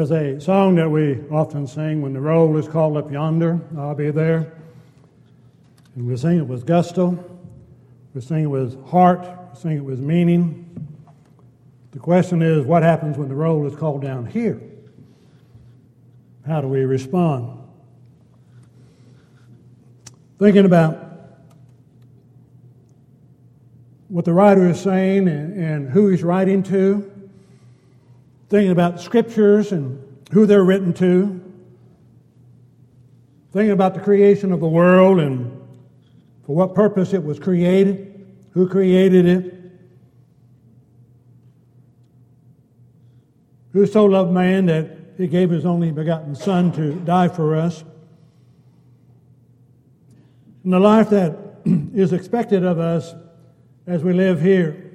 There's a song that we often sing when the roll is called up yonder, I'll be there. And we sing it with gusto, we sing it with heart, we sing it with meaning. The question is, what happens when the roll is called down here? How do we respond? Thinking about what the writer is saying and, and who he's writing to, thinking about scriptures and who they're written to, thinking about the creation of the world and for what purpose it was created, who created it, who so loved man that he gave his only begotten Son to die for us. And the life that is expected of us as we live here.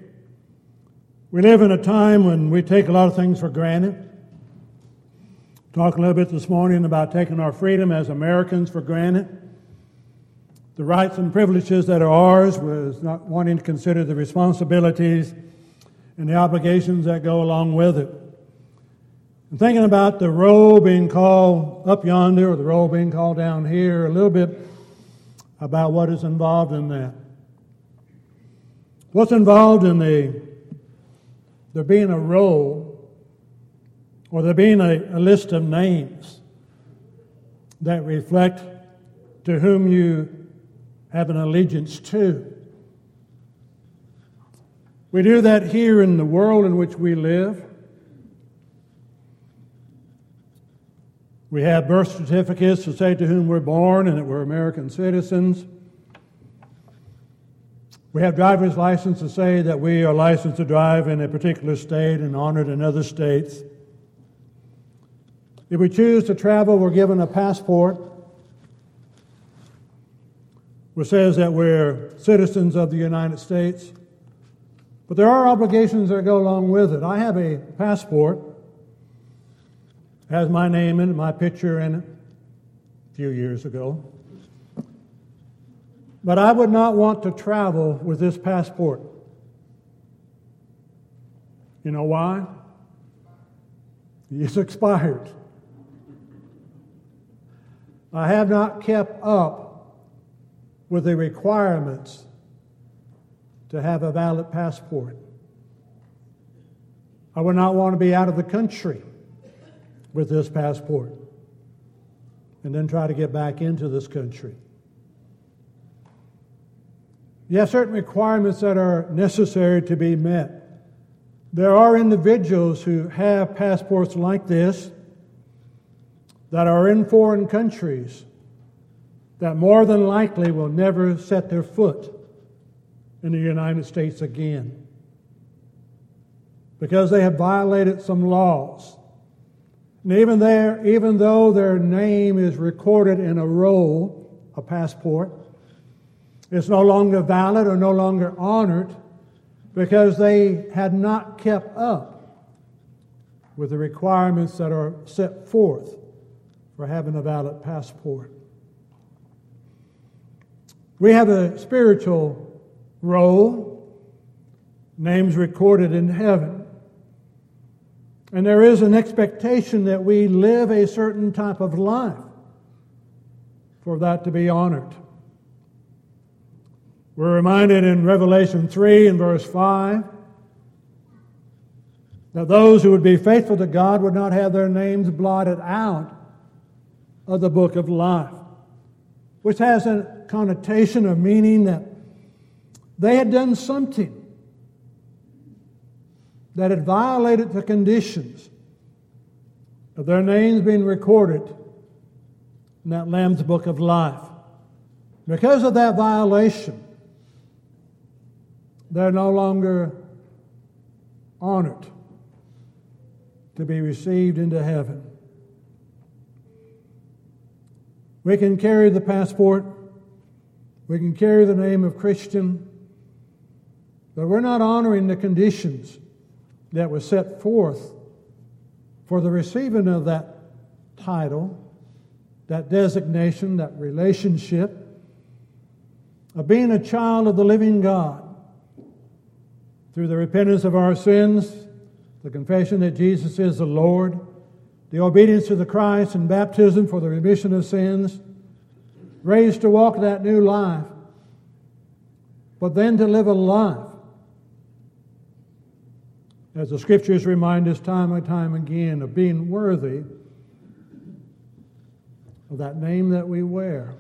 We live in a time when we take a lot of things for granted. Talk a little bit this morning about taking our freedom as Americans for granted. The rights and privileges that are ours was not wanting to consider the responsibilities and the obligations that go along with it. And thinking about the roll being called up yonder or the roll being called down here, a little bit about what is involved in that. What's involved in the there being a roll or there being a, a list of names that reflect to whom you have an allegiance to. We do that here in the world in which we live. We have birth certificates to say to whom we're born and that we're American citizens. We have driver's license to say that we are licensed to drive in a particular state and honored in other states. If we choose to travel, we're given a passport which says that we're citizens of the United States. But there are obligations that go along with it. I have a passport, has my name in it, my picture in it, a few years ago. But I would not want to travel with this passport. You know why? It's expired. I have not kept up with the requirements to have a valid passport. I would not want to be out of the country with this passport and then try to get back into this country. You have certain requirements that are necessary to be met. There are individuals who have passports like this that are in foreign countries that more than likely will never set their foot in the United States again because they have violated some laws. And even there, even though their name is recorded in a roll, a passport, it's no longer valid or no longer honored because they had not kept up with the requirements that are set forth for having a valid passport. We have a spiritual roll, names recorded in heaven. And there is an expectation that we live a certain type of life for that to be honored. We're reminded in Revelation 3 and verse 5 that those who would be faithful to God would not have their names blotted out of the book of life, which has a connotation of meaning that they had done something that had violated the conditions of their names being recorded in that Lamb's book of life. Because of that violation, they're no longer honored to be received into heaven. We can carry the passport, we can carry the name of Christian, but we're not honoring the conditions that were set forth for the receiving of that title, that designation, that relationship of being a child of the living God through the repentance of our sins, the confession that Jesus is the Lord, the obedience to the Christ and baptism for the remission of sins, raised to walk that new life, but then to live a life, as the scriptures remind us time and time again, of being worthy of that name that we wear.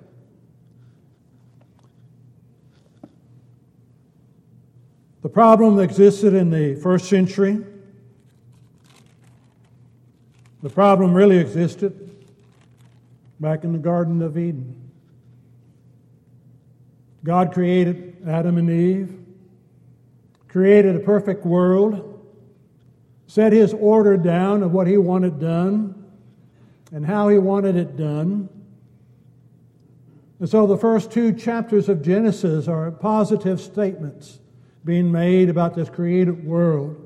The problem that existed in the first century, the problem really existed back in the Garden of Eden. God created Adam and Eve, created a perfect world, set his order down of what he wanted done and how he wanted it done. And so the first two chapters of Genesis are positive statements being made about this created world.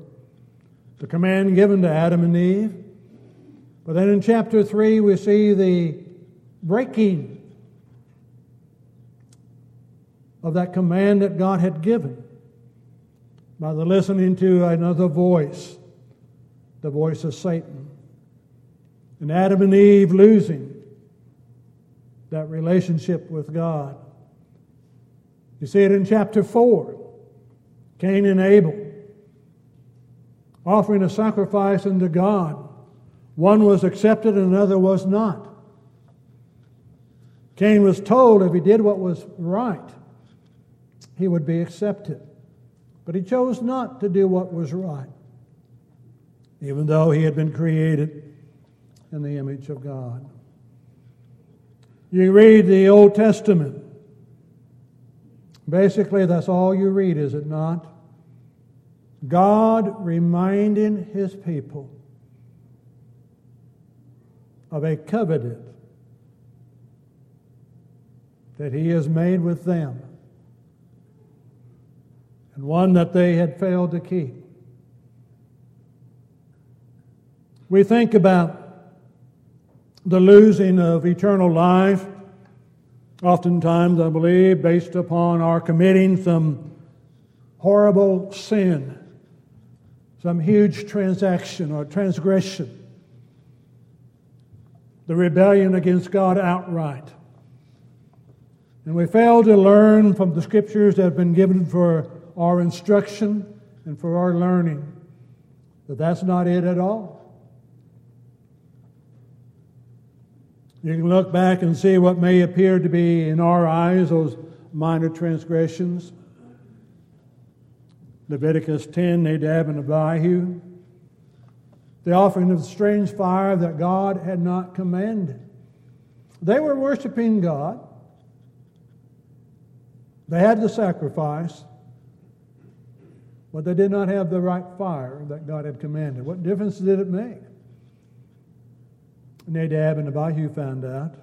The command given to Adam and Eve. But then in chapter 3, we see the breaking of that command that God had given by the listening to another voice, the voice of Satan. And Adam and Eve losing that relationship with God. You see it in chapter 4. Cain and Abel, offering a sacrifice unto God. One was accepted and another was not. Cain was told if he did what was right, he would be accepted. But he chose not to do what was right, even though he had been created in the image of God. You read the Old Testament, Basically, that's all you read, is it not? God reminding his people of a covenant that he has made with them and one that they had failed to keep. We think about the losing of eternal life Oftentimes, I believe, based upon our committing some horrible sin, some huge transaction or transgression, the rebellion against God outright. And we fail to learn from the scriptures that have been given for our instruction and for our learning that that's not it at all. You can look back and see what may appear to be, in our eyes, those minor transgressions. Leviticus 10, Nadab and Abihu. The offering of the strange fire that God had not commanded. They were worshiping God. They had the sacrifice, but they did not have the right fire that God had commanded. What difference did it make? Nadab and Abihu found out.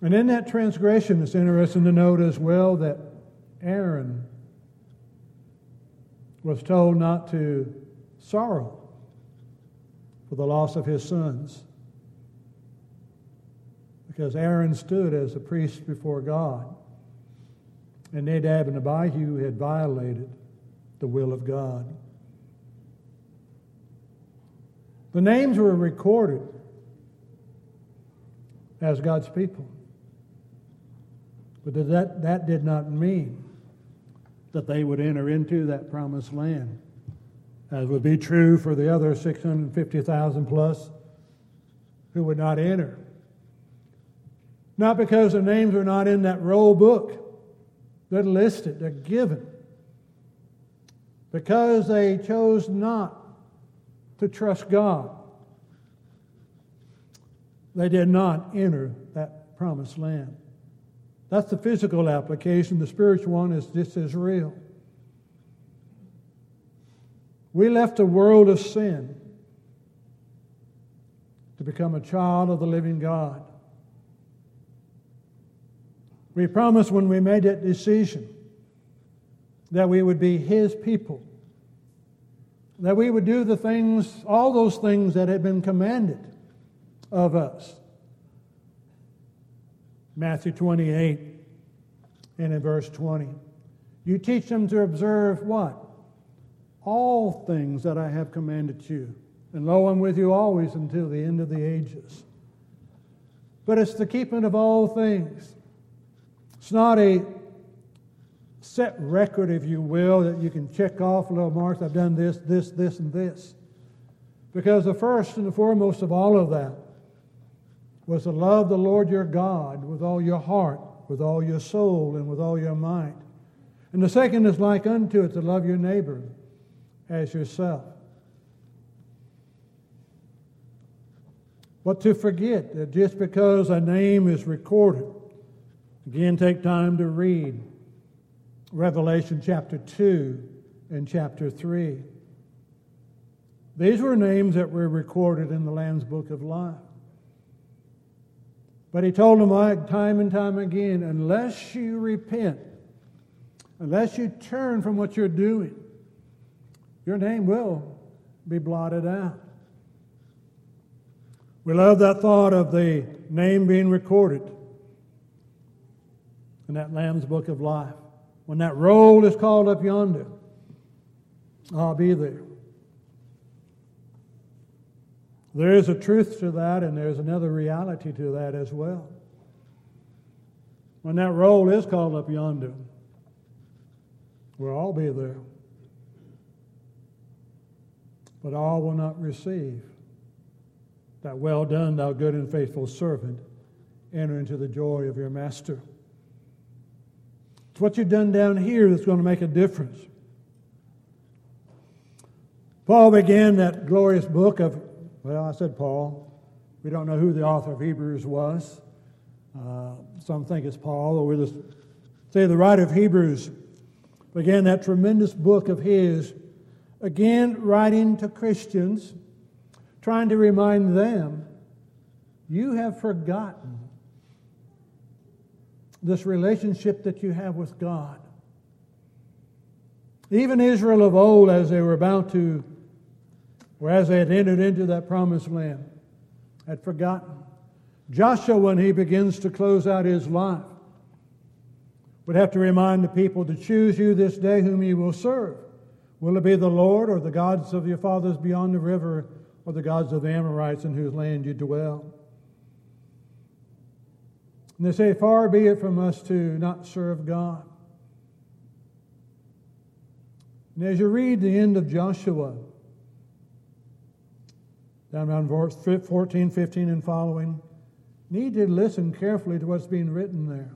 And in that transgression, it's interesting to note as well that Aaron was told not to sorrow for the loss of his sons. Because Aaron stood as a priest before God, and Nadab and Abihu had violated the will of God. The names were recorded as God's people. But that, that did not mean that they would enter into that promised land, as would be true for the other 650,000 plus who would not enter. Not because their names are not in that roll book. They're listed, they're given. Because they chose not to trust God. They did not enter that promised land. That's the physical application. The spiritual one is this is real. We left a world of sin to become a child of the living God. We promised when we made that decision that we would be His people that we would do the things, all those things that had been commanded of us. Matthew 28 and in verse 20. You teach them to observe what? All things that I have commanded you. And lo, I'm with you always until the end of the ages. But it's the keeping of all things. It's not a set record, if you will, that you can check off little marks. I've done this, this, this, and this. Because the first and the foremost of all of that was to love the Lord your God with all your heart, with all your soul, and with all your might. And the second is like unto it to love your neighbor as yourself. But to forget that just because a name is recorded, again, take time to read Revelation chapter 2 and chapter 3. These were names that were recorded in the Lamb's Book of Life. But he told them time and time again unless you repent, unless you turn from what you're doing, your name will be blotted out. We love that thought of the name being recorded in that Lamb's Book of Life. When that roll is called up yonder, I'll be there. There is a truth to that, and there's another reality to that as well. When that roll is called up yonder, we'll all be there. But all will not receive that well done, thou good and faithful servant. Enter into the joy of your master. It's what you've done down here that's going to make a difference. Paul began that glorious book of well, I said Paul. We don't know who the author of Hebrews was. Uh, some think it's Paul, or we just say the writer of Hebrews began that tremendous book of his, again writing to Christians, trying to remind them, you have forgotten this relationship that you have with God. Even Israel of old, as they were about to or as they had entered into that promised land, had forgotten. Joshua, when he begins to close out his life, would have to remind the people to choose you this day whom you will serve. Will it be the Lord or the gods of your fathers beyond the river or the gods of the Amorites in whose land you dwell? And they say, Far be it from us to not serve God. And as you read the end of Joshua, down around verse 14, 15, and following, need to listen carefully to what's being written there.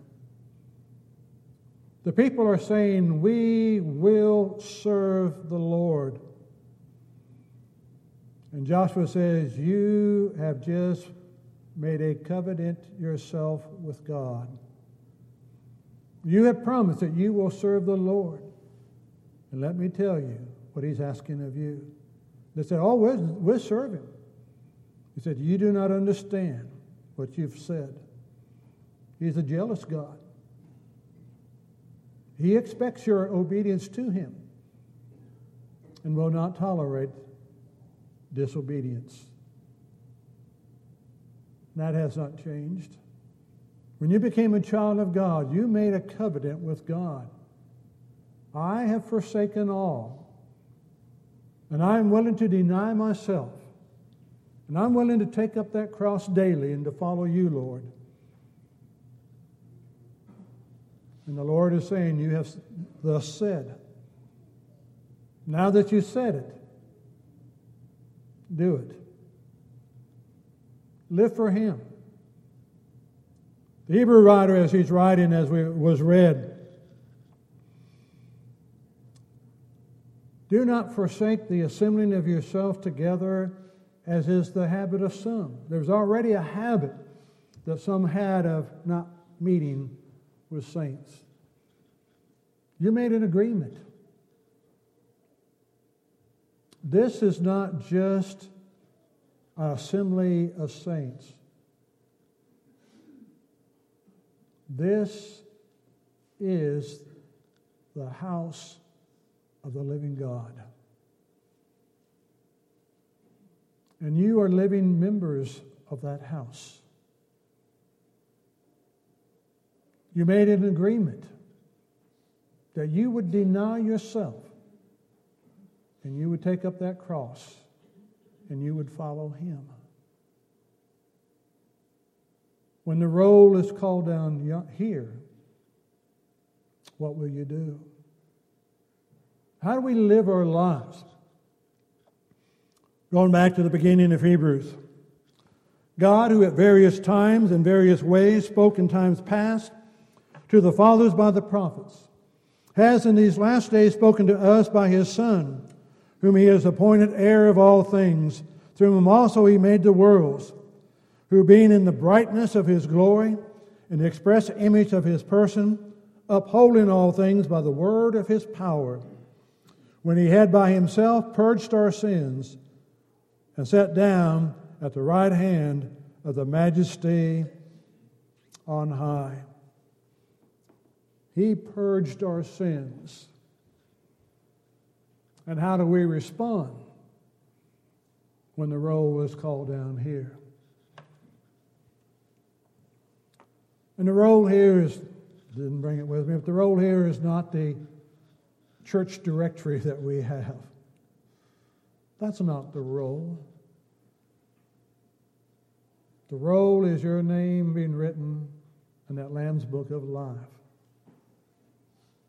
The people are saying, We will serve the Lord. And Joshua says, You have just made a covenant yourself with God. You have promised that you will serve the Lord. And let me tell you what he's asking of you. They said, Oh, we're, we're serving. He said, You do not understand what you've said. He's a jealous God. He expects your obedience to Him and will not tolerate disobedience. That has not changed. When you became a child of God, you made a covenant with God. I have forsaken all, and I am willing to deny myself and I'm willing to take up that cross daily and to follow you, Lord. And the Lord is saying, You have thus said. Now that you said it, do it. Live for Him. The Hebrew writer, as he's writing, as we, was read, do not forsake the assembling of yourself together as is the habit of some. There's already a habit that some had of not meeting with saints. You made an agreement. This is not just assembly of saints. This is the house of the living God. and you are living members of that house. You made an agreement that you would deny yourself and you would take up that cross and you would follow him. When the roll is called down here, what will you do? How do we live our lives? Going back to the beginning of Hebrews. God, who at various times and various ways spoke in times past to the fathers by the prophets, has in these last days spoken to us by his Son, whom he has appointed heir of all things, through whom also he made the worlds, who being in the brightness of his glory, in the express image of his person, upholding all things by the word of his power, when he had by himself purged our sins, and sat down at the right hand of the majesty on high. He purged our sins. And how do we respond when the roll is called down here? And the roll here is, didn't bring it with me, but the roll here is not the church directory that we have. That's not the roll. The roll is your name being written in that Lamb's book of life.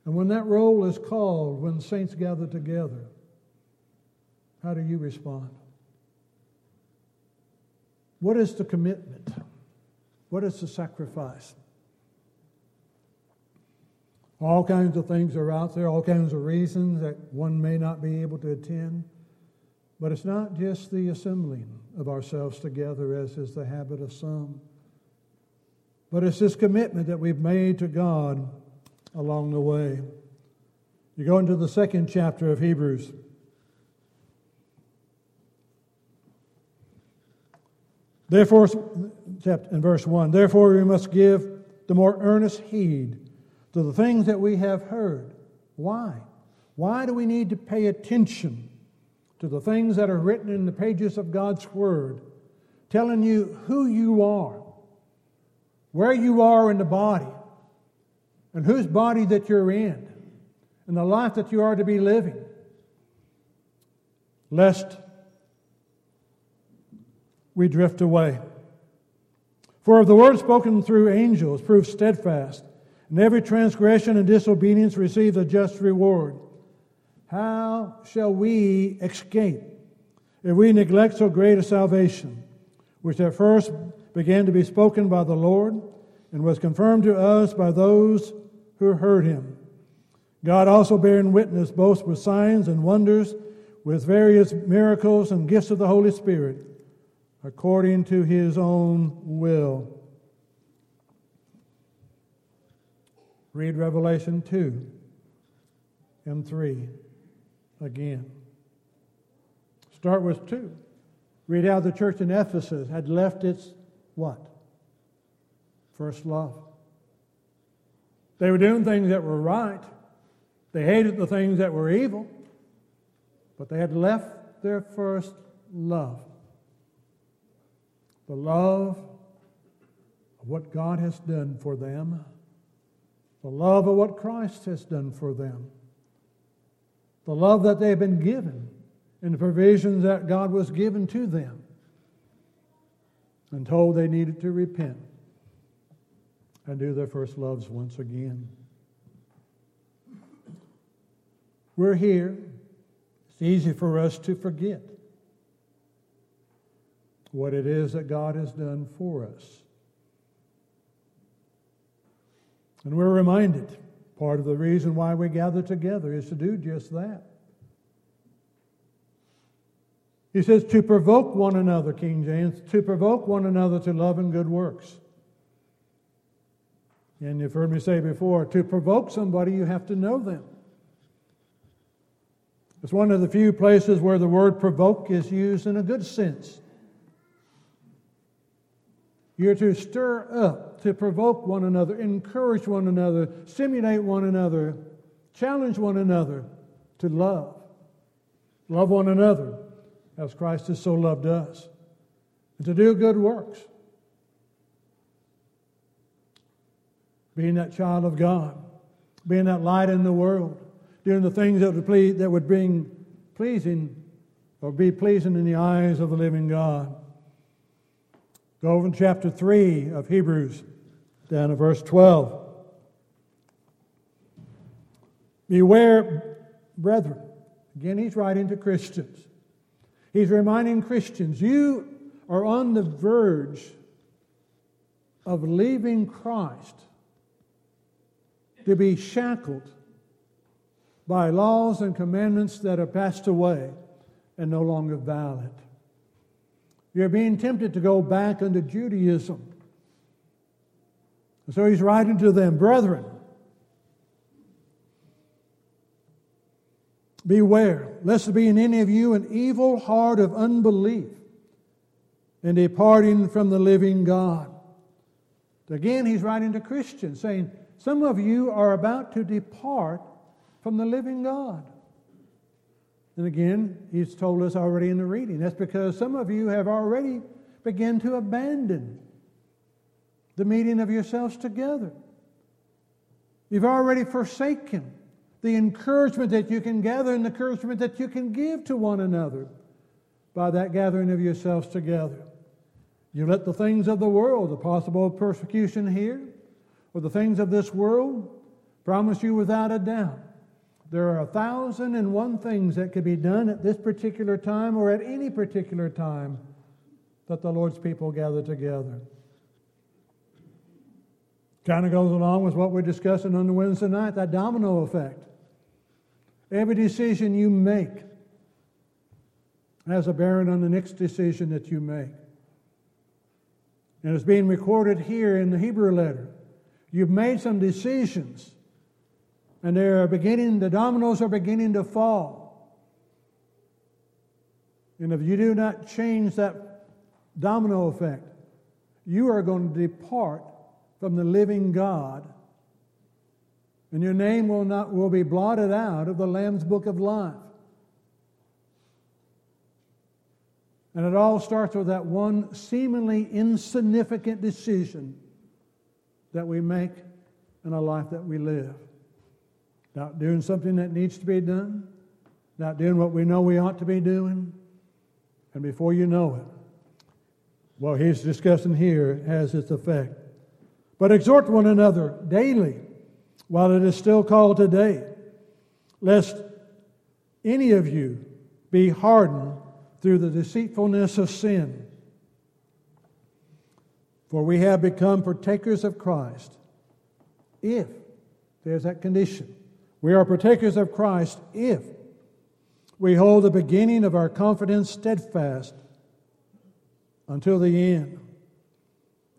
And when that roll is called, when saints gather together, how do you respond? What is the commitment? What is the sacrifice? All kinds of things are out there, all kinds of reasons that one may not be able to attend. But it's not just the assembling of ourselves together, as is the habit of some, but it's this commitment that we've made to God along the way. You go into the second chapter of Hebrews. Therefore, in verse 1, therefore we must give the more earnest heed to the things that we have heard. Why? Why do we need to pay attention to the things that are written in the pages of God's Word, telling you who you are, where you are in the body, and whose body that you're in, and the life that you are to be living, lest we drift away. For if the word spoken through angels proves steadfast, and every transgression and disobedience receives a just reward, how shall we escape if we neglect so great a salvation, which at first began to be spoken by the Lord and was confirmed to us by those who heard him? God also bearing witness both with signs and wonders, with various miracles and gifts of the Holy Spirit, according to his own will. Read Revelation 2 and 3 again. Start with two. Read how the church in Ephesus had left its what? First love. They were doing things that were right. They hated the things that were evil, but they had left their first love. The love of what God has done for them, the love of what Christ has done for them the love that they've been given, and the provisions that God was given to them, and told they needed to repent and do their first loves once again. We're here. It's easy for us to forget what it is that God has done for us. And we're reminded Part of the reason why we gather together is to do just that. He says to provoke one another, King James, to provoke one another to love and good works. And you've heard me say before, to provoke somebody, you have to know them. It's one of the few places where the word provoke is used in a good sense. You're to stir up, to provoke one another, encourage one another, stimulate one another, challenge one another to love. Love one another as Christ has so loved us, and to do good works. Being that child of God, being that light in the world, doing the things that would, please, that would bring pleasing or be pleasing in the eyes of the living God. Go over to chapter 3 of Hebrews, down to verse 12. Beware, brethren. Again, he's writing to Christians. He's reminding Christians, you are on the verge of leaving Christ to be shackled by laws and commandments that are passed away and no longer valid. You're being tempted to go back into Judaism. So he's writing to them, brethren, beware, lest there be in any of you an evil heart of unbelief and departing from the living God. Again, he's writing to Christians, saying, Some of you are about to depart from the living God. And again, he's told us already in the reading. That's because some of you have already begun to abandon the meeting of yourselves together. You've already forsaken the encouragement that you can gather and the encouragement that you can give to one another by that gathering of yourselves together. You let the things of the world, the possible persecution here, or the things of this world, promise you without a doubt there are a thousand and one things that could be done at this particular time or at any particular time that the Lord's people gather together. Kind of goes along with what we're discussing on the Wednesday night that domino effect. Every decision you make has a bearing on the next decision that you make. And it's being recorded here in the Hebrew letter. You've made some decisions and they are beginning, the dominoes are beginning to fall. And if you do not change that domino effect, you are going to depart from the living God, and your name will not will be blotted out of the Lamb's book of life. And it all starts with that one seemingly insignificant decision that we make in a life that we live not doing something that needs to be done, not doing what we know we ought to be doing, and before you know it, what he's discussing here has its effect. But exhort one another daily while it is still called today, lest any of you be hardened through the deceitfulness of sin. For we have become partakers of Christ if there's that condition we are partakers of Christ if we hold the beginning of our confidence steadfast until the end.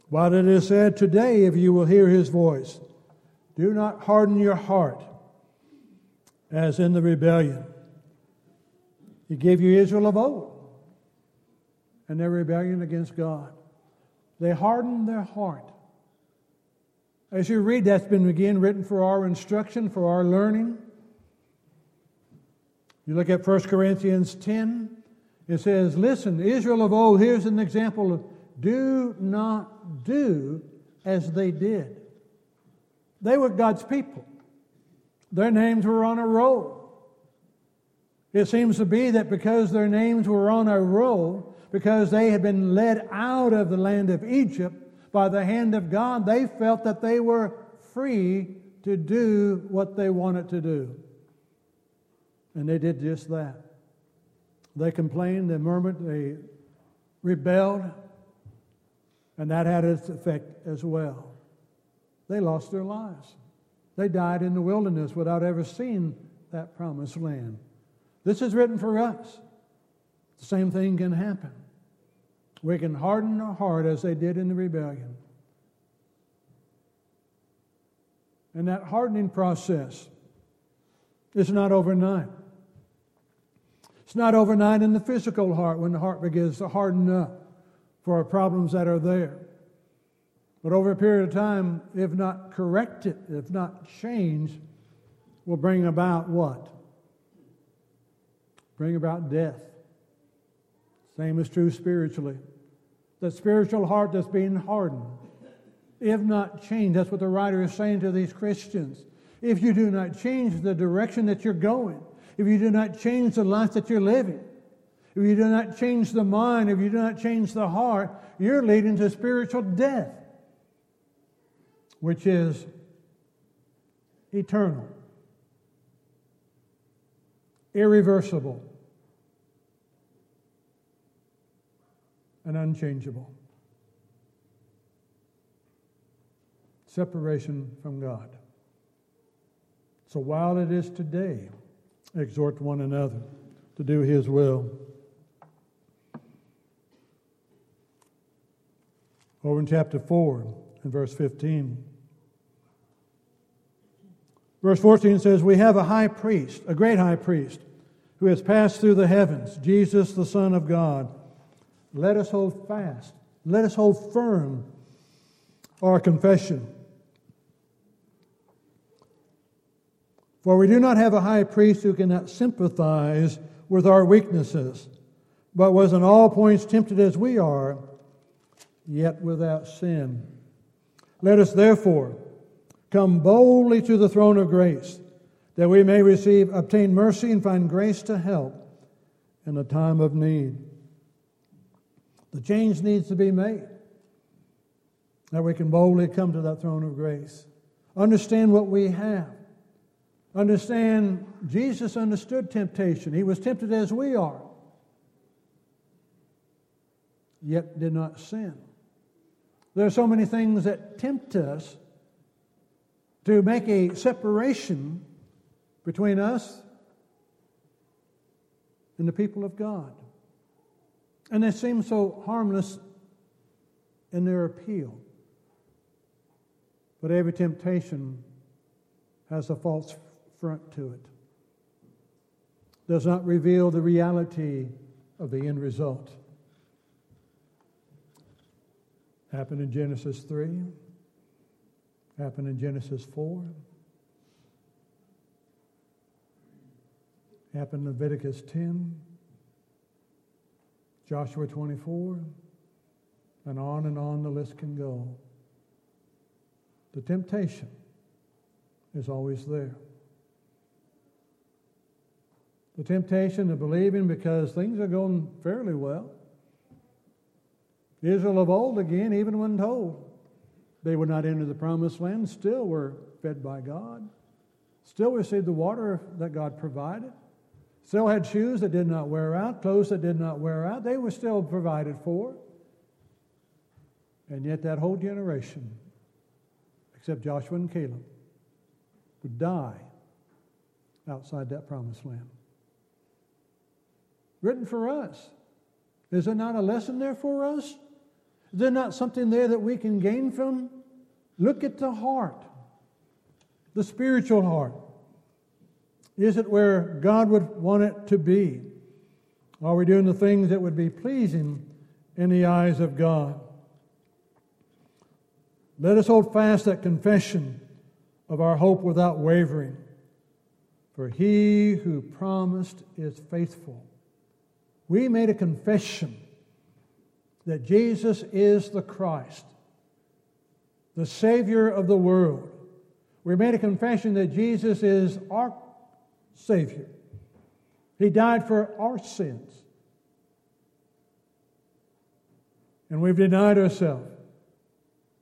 What it is said today, if you will hear his voice, do not harden your heart as in the rebellion. He gave you Israel of old and their rebellion against God. They hardened their heart. As you read, that's been again written for our instruction, for our learning. You look at 1 Corinthians 10, it says, Listen, Israel of old, here's an example of do not do as they did. They were God's people, their names were on a roll. It seems to be that because their names were on a roll, because they had been led out of the land of Egypt, by the hand of God, they felt that they were free to do what they wanted to do. And they did just that. They complained, they murmured, they rebelled, and that had its effect as well. They lost their lives. They died in the wilderness without ever seeing that promised land. This is written for us. The same thing can happen. We can harden our heart as they did in the rebellion. And that hardening process is not overnight. It's not overnight in the physical heart when the heart begins to harden up for problems that are there. But over a period of time, if not corrected, if not changed, will bring about what? Bring about death. Same is true spiritually the spiritual heart that's being hardened, if not changed. That's what the writer is saying to these Christians. If you do not change the direction that you're going, if you do not change the life that you're living, if you do not change the mind, if you do not change the heart, you're leading to spiritual death, which is eternal, irreversible, and unchangeable. Separation from God. So while it is today, exhort one another to do His will. Over in chapter 4 and verse 15. Verse 14 says, We have a high priest, a great high priest, who has passed through the heavens, Jesus, the Son of God. Let us hold fast, let us hold firm our confession. For we do not have a high priest who cannot sympathize with our weaknesses, but was in all points tempted as we are, yet without sin. Let us therefore come boldly to the throne of grace, that we may receive, obtain mercy, and find grace to help in the time of need. The change needs to be made that we can boldly come to that throne of grace. Understand what we have Understand, Jesus understood temptation. He was tempted as we are, yet did not sin. There are so many things that tempt us to make a separation between us and the people of God. And they seem so harmless in their appeal. But every temptation has a false front to it, does not reveal the reality of the end result. Happened in Genesis 3, happened in Genesis 4, happened in Leviticus 10, Joshua 24, and on and on the list can go. The temptation is always there the temptation of believing because things are going fairly well. Israel of old, again, even when told they would not enter the promised land, still were fed by God, still received the water that God provided, still had shoes that did not wear out, clothes that did not wear out. They were still provided for. And yet, that whole generation, except Joshua and Caleb, would die outside that promised land written for us. Is there not a lesson there for us? Is there not something there that we can gain from? Look at the heart, the spiritual heart. Is it where God would want it to be? Are we doing the things that would be pleasing in the eyes of God? Let us hold fast that confession of our hope without wavering. For he who promised is faithful we made a confession that Jesus is the Christ, the Savior of the world. We made a confession that Jesus is our Savior. He died for our sins. And we've denied ourselves.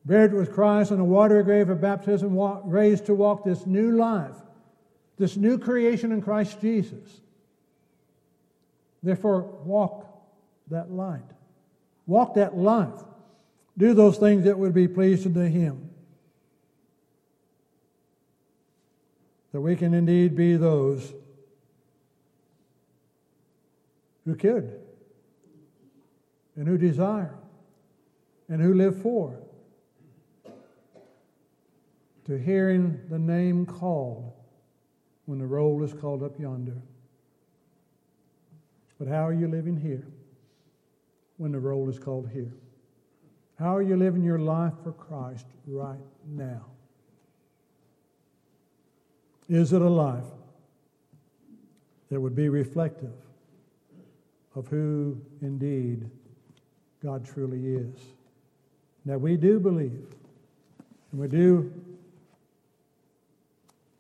Buried with Christ in a water grave of baptism, raised to walk this new life, this new creation in Christ Jesus. Therefore, walk that light. Walk that life. Do those things that would be pleasing to Him. That we can indeed be those who could and who desire and who live for to hearing the name called when the roll is called up yonder. But how are you living here when the roll is called here? How are you living your life for Christ right now? Is it a life that would be reflective of who indeed God truly is? Now, we do believe, and we do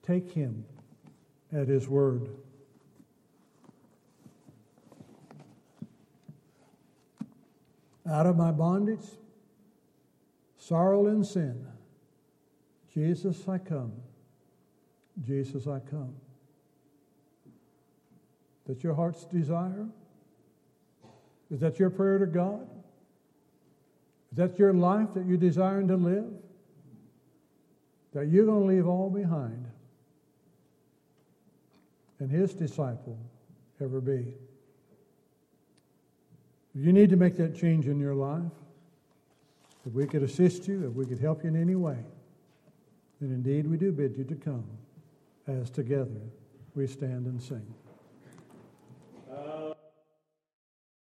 take Him at His word. out of my bondage, sorrow and sin. Jesus, I come. Jesus, I come. That's your heart's desire? Is that your prayer to God? Is that your life that you're desiring to live? That you're going to leave all behind and his disciple ever be? You need to make that change in your life, if we could assist you, if we could help you in any way, then indeed we do bid you to come as together we stand and sing.